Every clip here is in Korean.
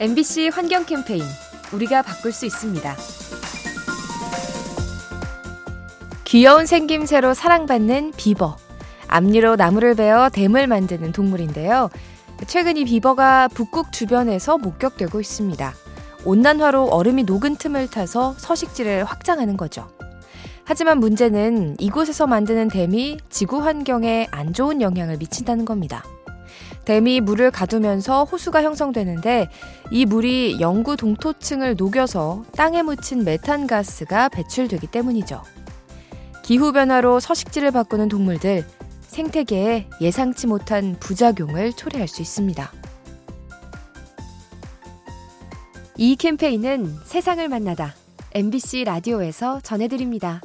MBC 환경 캠페인 우리가 바꿀 수 있습니다. 귀여운 생김새로 사랑받는 비버. 앞니로 나무를 베어 댐을 만드는 동물인데요. 최근 이 비버가 북극 주변에서 목격되고 있습니다. 온난화로 얼음이 녹은 틈을 타서 서식지를 확장하는 거죠. 하지만 문제는 이곳에서 만드는 댐이 지구 환경에 안 좋은 영향을 미친다는 겁니다. 댐이 물을 가두면서 호수가 형성되는데 이 물이 영구 동토층을 녹여서 땅에 묻힌 메탄가스가 배출되기 때문이죠. 기후변화로 서식지를 바꾸는 동물들, 생태계에 예상치 못한 부작용을 초래할 수 있습니다. 이 캠페인은 세상을 만나다 MBC 라디오에서 전해드립니다.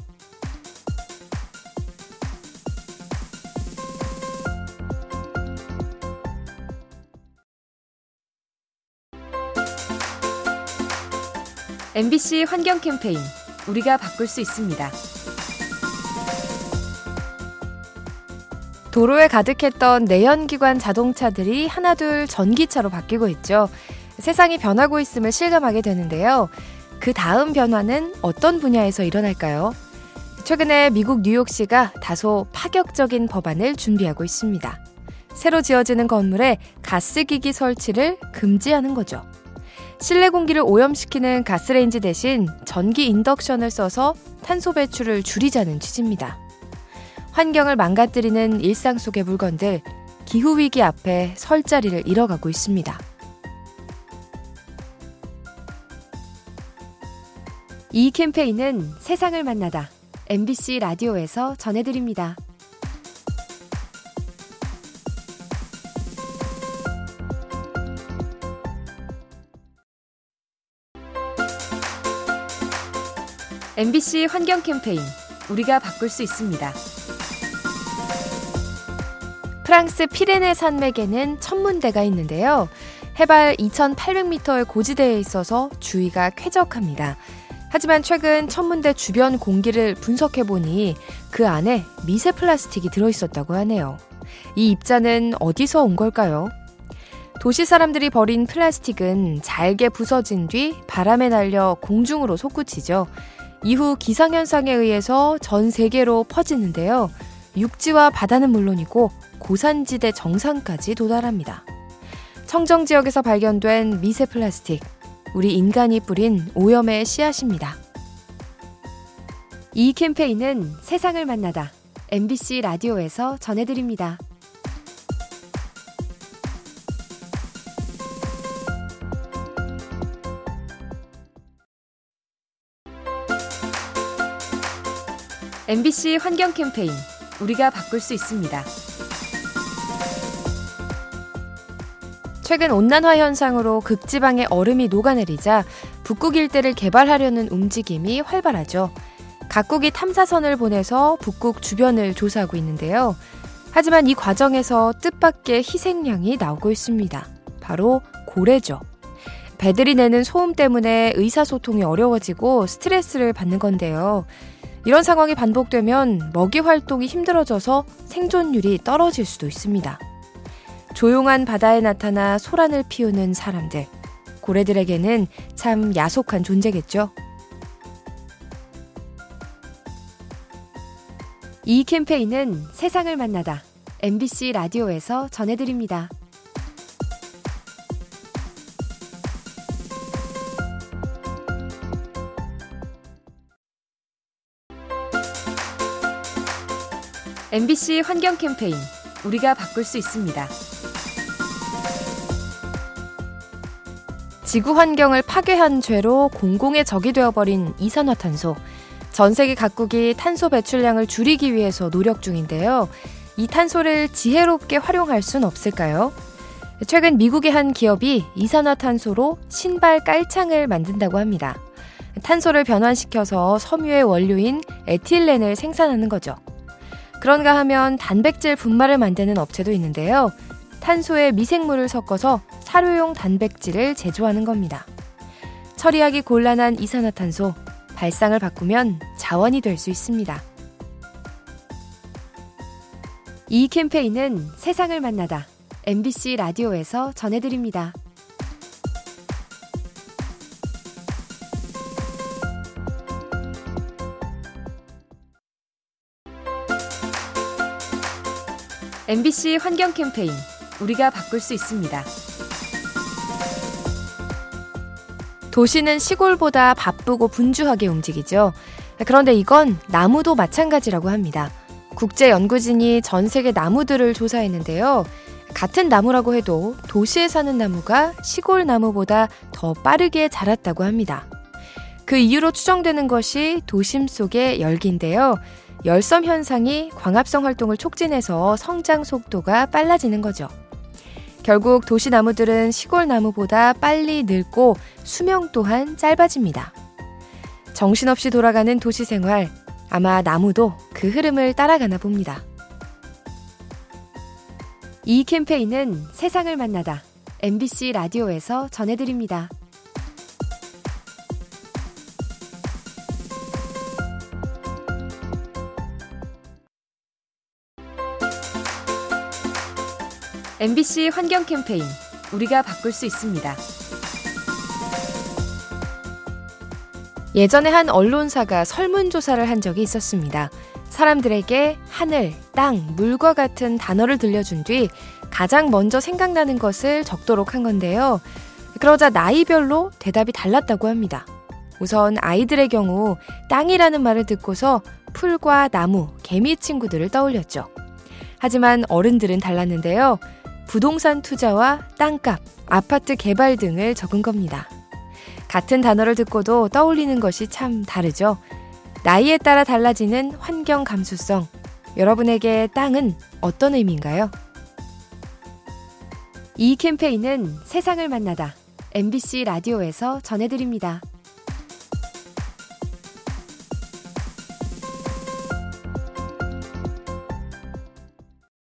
MBC 환경 캠페인 우리가 바꿀 수 있습니다. 도로에 가득했던 내연기관 자동차들이 하나둘 전기차로 바뀌고 있죠. 세상이 변하고 있음을 실감하게 되는데요. 그 다음 변화는 어떤 분야에서 일어날까요? 최근에 미국 뉴욕시가 다소 파격적인 법안을 준비하고 있습니다. 새로 지어지는 건물에 가스기기 설치를 금지하는 거죠. 실내 공기를 오염시키는 가스레인지 대신 전기 인덕션을 써서 탄소 배출을 줄이자는 취지입니다. 환경을 망가뜨리는 일상 속의 물건들, 기후위기 앞에 설 자리를 잃어가고 있습니다. 이 캠페인은 세상을 만나다 MBC 라디오에서 전해드립니다. MBC 환경 캠페인 우리가 바꿀 수 있습니다. 프랑스 피레네 산맥에는 천문대가 있는데요. 해발 2,800m의 고지대에 있어서 주위가 쾌적합니다. 하지만 최근 천문대 주변 공기를 분석해 보니 그 안에 미세 플라스틱이 들어 있었다고 하네요. 이 입자는 어디서 온 걸까요? 도시 사람들이 버린 플라스틱은 잘게 부서진 뒤 바람에 날려 공중으로 솟구치죠. 이후 기상현상에 의해서 전 세계로 퍼지는데요. 육지와 바다는 물론이고 고산지대 정상까지 도달합니다. 청정 지역에서 발견된 미세 플라스틱, 우리 인간이 뿌린 오염의 씨앗입니다. 이 캠페인은 세상을 만나다 MBC 라디오에서 전해드립니다. MBC 환경 캠페인 우리가 바꿀 수 있습니다. 최근 온난화 현상으로 극지방의 얼음이 녹아내리자 북극 일대를 개발하려는 움직임이 활발하죠. 각국이 탐사선을 보내서 북극 주변을 조사하고 있는데요. 하지만 이 과정에서 뜻밖의 희생양이 나오고 있습니다. 바로 고래죠. 배들이 내는 소음 때문에 의사소통이 어려워지고 스트레스를 받는 건데요. 이런 상황이 반복되면 먹이 활동이 힘들어져서 생존율이 떨어질 수도 있습니다. 조용한 바다에 나타나 소란을 피우는 사람들. 고래들에게는 참 야속한 존재겠죠. 이 캠페인은 세상을 만나다 MBC 라디오에서 전해드립니다. MBC 환경 캠페인 우리가 바꿀 수 있습니다. 지구 환경을 파괴한 죄로 공공의 적이 되어버린 이산화탄소. 전 세계 각국이 탄소 배출량을 줄이기 위해서 노력 중인데요. 이 탄소를 지혜롭게 활용할 순 없을까요? 최근 미국의 한 기업이 이산화탄소로 신발 깔창을 만든다고 합니다. 탄소를 변환시켜서 섬유의 원료인 에틸렌을 생산하는 거죠. 그런가 하면 단백질 분말을 만드는 업체도 있는데요. 탄소에 미생물을 섞어서 사료용 단백질을 제조하는 겁니다. 처리하기 곤란한 이산화탄소, 발상을 바꾸면 자원이 될 수 있습니다. 이 캠페인은 세상을 만나다 MBC 라디오에서 전해드립니다. MBC 환경 캠페인 우리가 바꿀 수 있습니다. 도시는 시골보다 바쁘고 분주하게 움직이죠. 그런데 이건 나무도 마찬가지라고 합니다. 국제 연구진이 전 세계 나무들을 조사했는데요. 같은 나무라고 해도 도시에 사는 나무가 시골 나무보다 더 빠르게 자랐다고 합니다. 그 이유로 추정되는 것이 도심 속의 열기인데요. 열섬 현상이 광합성 활동을 촉진해서 성장 속도가 빨라지는 거죠. 결국 도시 나무들은 시골 나무보다 빨리 늙고 수명 또한 짧아집니다. 정신없이 돌아가는 도시 생활, 아마 나무도 그 흐름을 따라가나 봅니다. 이 캠페인은 세상을 만나다 MBC 라디오에서 전해드립니다. MBC 환경 캠페인 우리가 바꿀 수 있습니다. 예전에 한 언론사가 설문조사를 한 적이 있었습니다. 사람들에게 하늘, 땅, 물과 같은 단어를 들려준 뒤 가장 먼저 생각나는 것을 적도록 한 건데요. 그러자 나이별로 대답이 달랐다고 합니다. 우선 아이들의 경우 땅이라는 말을 듣고서 풀과 나무, 개미 친구들을 떠올렸죠. 하지만 어른들은 달랐는데요. 부동산 투자와 땅값, 아파트 개발 등을 적은 겁니다. 같은 단어를 듣고도 떠올리는 것이 참 다르죠. 나이에 따라 달라지는 환경 감수성. 여러분에게 땅은 어떤 의미인가요? 이 캠페인은 세상을 만나다 MBC 라디오에서 전해드립니다.